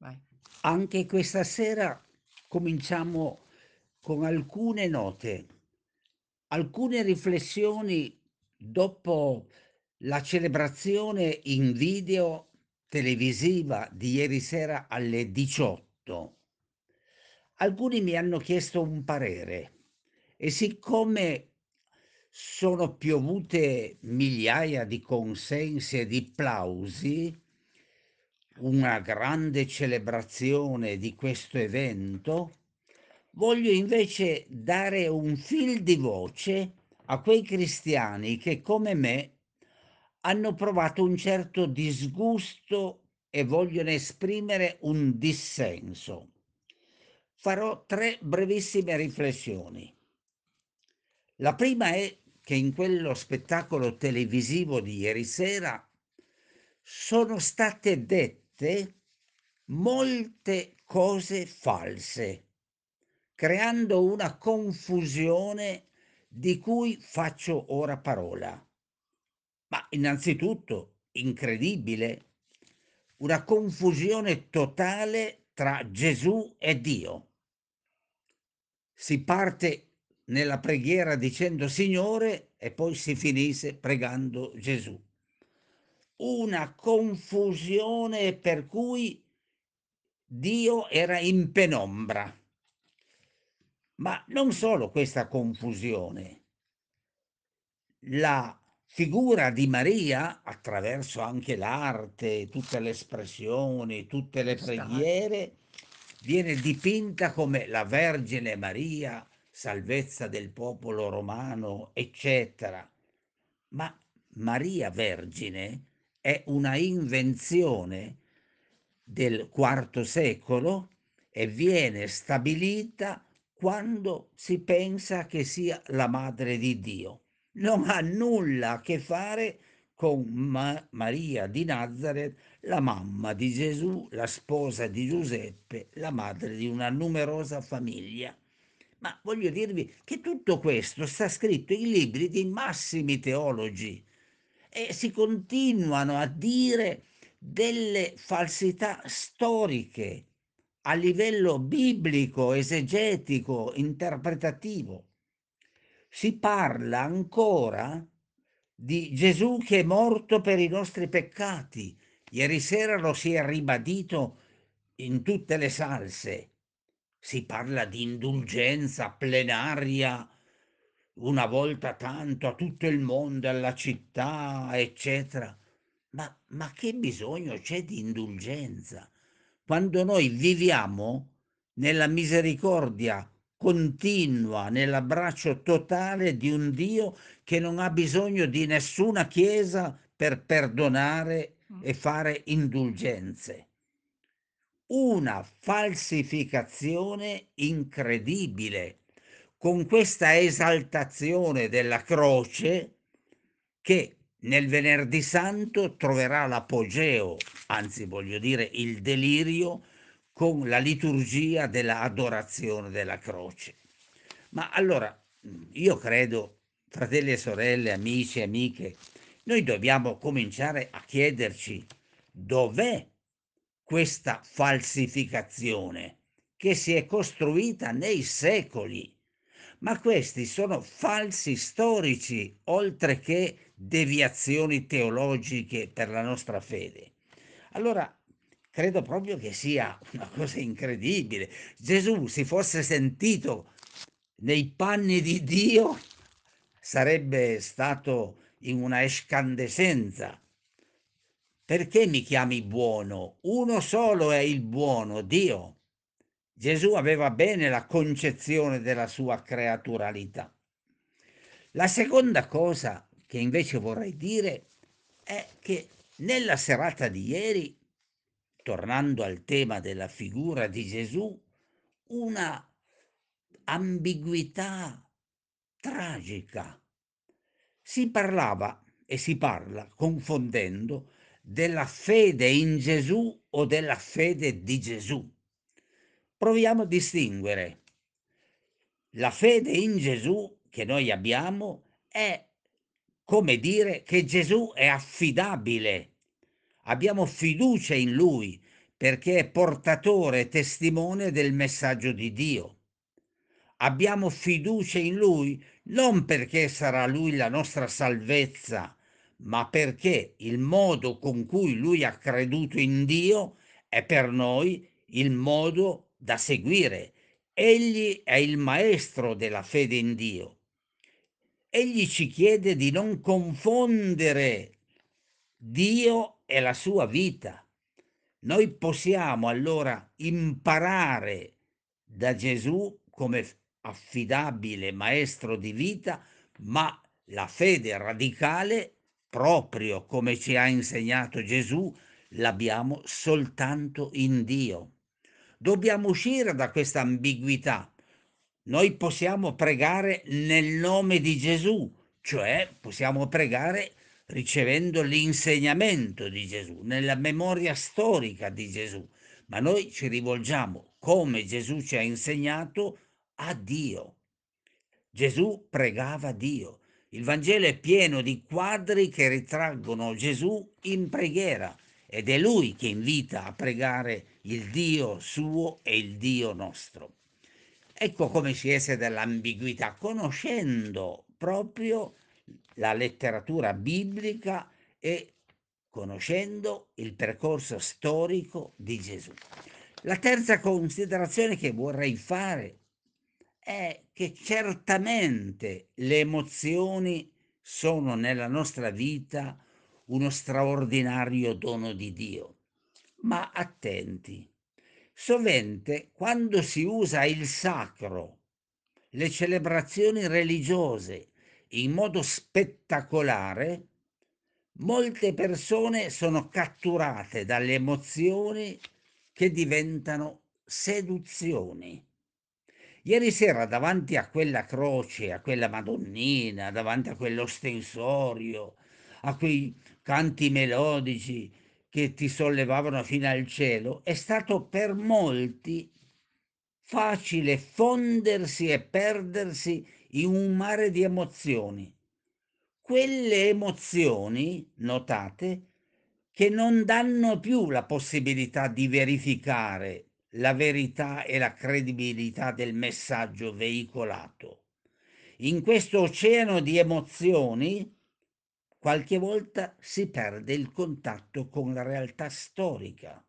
Vai. Anche questa sera cominciamo con alcune note, alcune riflessioni dopo la celebrazione in video televisiva di ieri sera alle 18. Alcuni mi hanno chiesto un parere e siccome sono piovute migliaia di consensi e di plausi, una grande celebrazione di questo evento, voglio invece dare un fil di voce a quei cristiani che come me hanno provato un certo disgusto e vogliono esprimere un dissenso. Farò tre brevissime riflessioni. La prima è che in quello spettacolo televisivo di ieri sera sono state dette molte cose false, creando una confusione di cui faccio ora parola. Ma innanzitutto, incredibile, una confusione totale tra Gesù e Dio. Si parte nella preghiera dicendo Signore e poi si finisce pregando Gesù. Una confusione per cui Dio era in penombra. Ma non solo questa confusione, la figura di Maria, attraverso anche l'arte, tutte le espressioni, tutte le preghiere, viene dipinta come la Vergine Maria, salvezza del popolo romano, eccetera. Ma Maria Vergine è una invenzione del IV secolo e viene stabilita quando si pensa che sia la madre di Dio. Non ha nulla a che fare con Ma Maria di Nazareth, la mamma di Gesù, la sposa di Giuseppe, la madre di una numerosa famiglia. Ma voglio dirvi che tutto questo sta scritto in libri di massimi teologi e si continuano a dire delle falsità storiche a livello biblico, esegetico, interpretativo. Si parla ancora di Gesù che è morto per i nostri peccati. Ieri sera lo si è ribadito in tutte le salse si parla di indulgenza plenaria una volta tanto a tutto il mondo, alla città, eccetera. Ma, ma che bisogno c'è di indulgenza? Quando noi viviamo nella misericordia continua, nell'abbraccio totale di un Dio che non ha bisogno di nessuna chiesa per perdonare mm. e fare indulgenze una falsificazione incredibile con questa esaltazione della croce che nel venerdì santo troverà l'apogeo, anzi voglio dire il delirio, con la liturgia dell'adorazione della croce. Ma allora, io credo, fratelli e sorelle, amici e amiche, noi dobbiamo cominciare a chiederci dov'è questa falsificazione che si è costruita nei secoli. Ma questi sono falsi storici, oltre che deviazioni teologiche per la nostra fede. Allora, credo proprio che sia una cosa incredibile. Gesù si fosse sentito nei panni di Dio, sarebbe stato in una escandescenza perché mi chiami buono? Uno solo è il buono, Dio. Gesù aveva bene la concezione della sua creaturalità. La seconda cosa che invece vorrei dire è che nella serata di ieri, tornando al tema della figura di Gesù, una ambiguità tragica. Si parlava e si parla confondendo della fede in Gesù o della fede di Gesù. Proviamo a distinguere. La fede in Gesù che noi abbiamo è come dire che Gesù è affidabile. Abbiamo fiducia in Lui perché è portatore e testimone del messaggio di Dio. Abbiamo fiducia in Lui non perché sarà Lui la nostra salvezza, ma perché il modo con cui Lui ha creduto in Dio è per noi il modo da seguire. Egli è il maestro della fede in Dio. Egli ci chiede di non confondere Dio e la sua vita. Noi possiamo allora imparare da Gesù come affidabile maestro di vita, ma la fede radicale, proprio come ci ha insegnato Gesù, l'abbiamo soltanto in Dio. Dobbiamo uscire da questa ambiguità. Noi possiamo pregare nel nome di Gesù, cioè possiamo pregare ricevendo l'insegnamento di Gesù, nella memoria storica di Gesù, ma noi ci rivolgiamo come Gesù ci ha insegnato a Dio. Gesù pregava Dio. Il Vangelo è pieno di quadri che ritraggono Gesù in preghiera ed è lui che invita a pregare il Dio suo e il Dio nostro. Ecco come si esce dall'ambiguità, conoscendo proprio la letteratura biblica e conoscendo il percorso storico di Gesù. La terza considerazione che vorrei fare è che certamente le emozioni sono nella nostra vita uno straordinario dono di Dio. Ma attenti, sovente quando si usa il sacro, le celebrazioni religiose in modo spettacolare, molte persone sono catturate dalle emozioni che diventano seduzioni. Ieri sera davanti a quella croce, a quella Madonnina, davanti a quell'ostensorio, a quei canti melodici che ti sollevavano fino al cielo, è stato per molti facile fondersi e perdersi in un mare di emozioni. Quelle emozioni, notate, che non danno più la possibilità di verificare la verità e la credibilità del messaggio veicolato. In questo oceano di emozioni, qualche volta si perde il contatto con la realtà storica.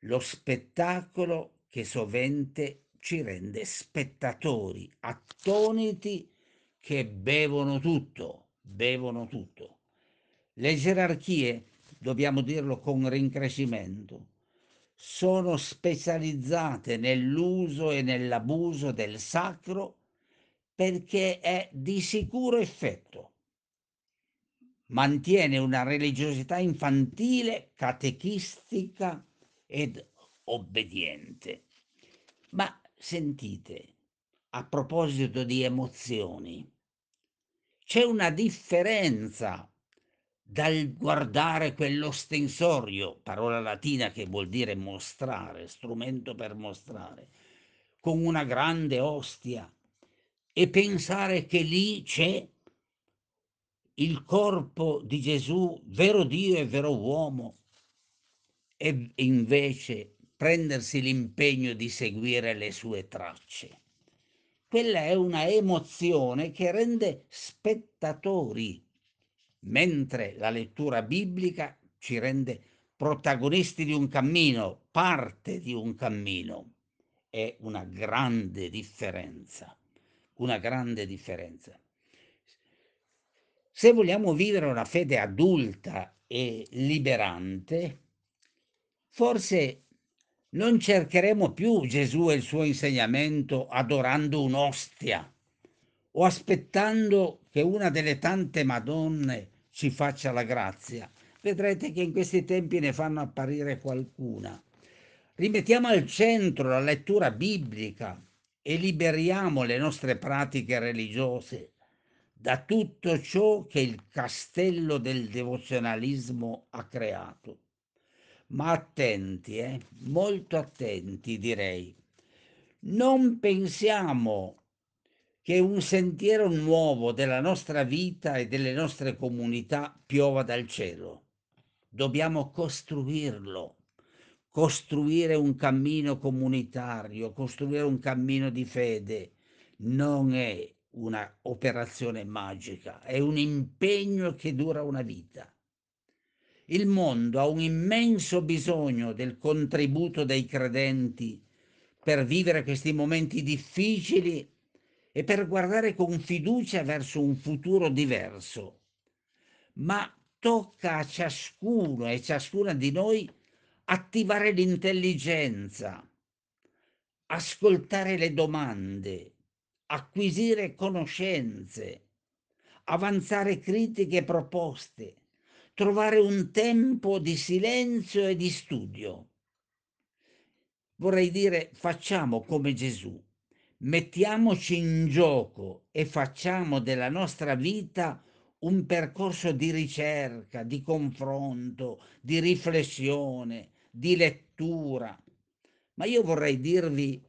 Lo spettacolo che sovente ci rende spettatori attoniti che bevono tutto, bevono tutto. Le gerarchie, dobbiamo dirlo con rincrescimento, sono specializzate nell'uso e nell'abuso del sacro perché è di sicuro effetto. Mantiene una religiosità infantile, catechistica ed obbediente. Ma Sentite, a proposito di emozioni, c'è una differenza dal guardare quell'ostensorio, parola latina che vuol dire mostrare, strumento per mostrare, con una grande ostia e pensare che lì c'è il corpo di Gesù, vero Dio e vero uomo, e invece prendersi l'impegno di seguire le sue tracce. Quella è una emozione che rende spettatori, mentre la lettura biblica ci rende protagonisti di un cammino, parte di un cammino. È una grande differenza, una grande differenza. Se vogliamo vivere una fede adulta e liberante, forse non cercheremo più Gesù e il suo insegnamento adorando un'ostia o aspettando che una delle tante Madonne ci faccia la grazia. Vedrete che in questi tempi ne fanno apparire qualcuna. Rimettiamo al centro la lettura biblica e liberiamo le nostre pratiche religiose da tutto ciò che il castello del devozionalismo ha creato ma attenti, eh? molto attenti direi. Non pensiamo che un sentiero nuovo della nostra vita e delle nostre comunità piova dal cielo. Dobbiamo costruirlo, costruire un cammino comunitario, costruire un cammino di fede non è una operazione magica, è un impegno che dura una vita. Il mondo ha un immenso bisogno del contributo dei credenti per vivere questi momenti difficili e per guardare con fiducia verso un futuro diverso. Ma tocca a ciascuno e ciascuna di noi attivare l'intelligenza, ascoltare le domande, acquisire conoscenze, avanzare critiche e proposte, trovare un tempo di silenzio e di studio. Vorrei dire, facciamo come Gesù, mettiamoci in gioco e facciamo della nostra vita un percorso di ricerca, di confronto, di riflessione, di lettura. Ma io vorrei dirvi,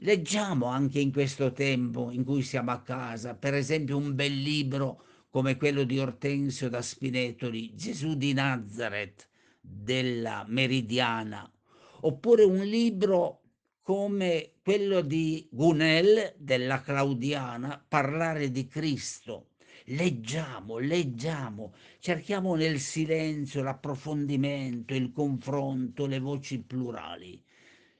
leggiamo anche in questo tempo in cui siamo a casa, per esempio un bel libro come quello di Ortensio da Spinetoli, Gesù di Nazareth della Meridiana, oppure un libro come quello di Gunel della Claudiana, Parlare di Cristo Leggiamo, leggiamo, cerchiamo nel silenzio l'approfondimento, il confronto, le voci plurali.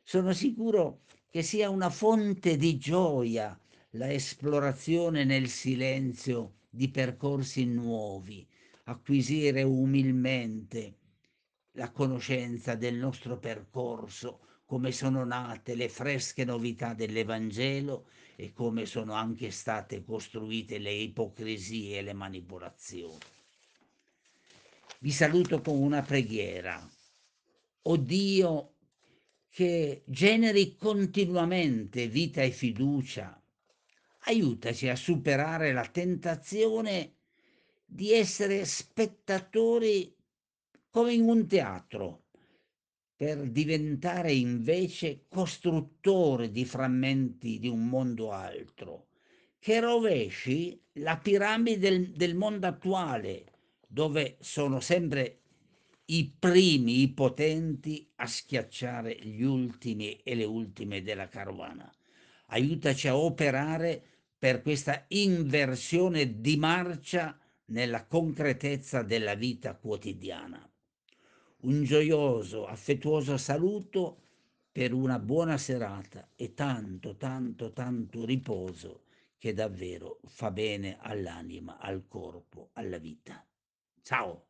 Sono sicuro che sia una fonte di gioia la esplorazione nel silenzio di percorsi nuovi, acquisire umilmente la conoscenza del nostro percorso, come sono nate le fresche novità dell'Evangelo e come sono anche state costruite le ipocrisie e le manipolazioni. Vi saluto con una preghiera. O Dio che generi continuamente vita e fiducia, aiutaci a superare la tentazione di essere spettatori come in un teatro, per diventare invece costruttore di frammenti di un mondo altro, che rovesci la piramide del, del mondo attuale, dove sono sempre i primi, i potenti a schiacciare gli ultimi e le ultime della carovana. Aiutaci a operare per questa inversione di marcia nella concretezza della vita quotidiana un gioioso, affettuoso saluto per una buona serata e tanto, tanto, tanto riposo che davvero fa bene all'anima, al corpo, alla vita. Ciao!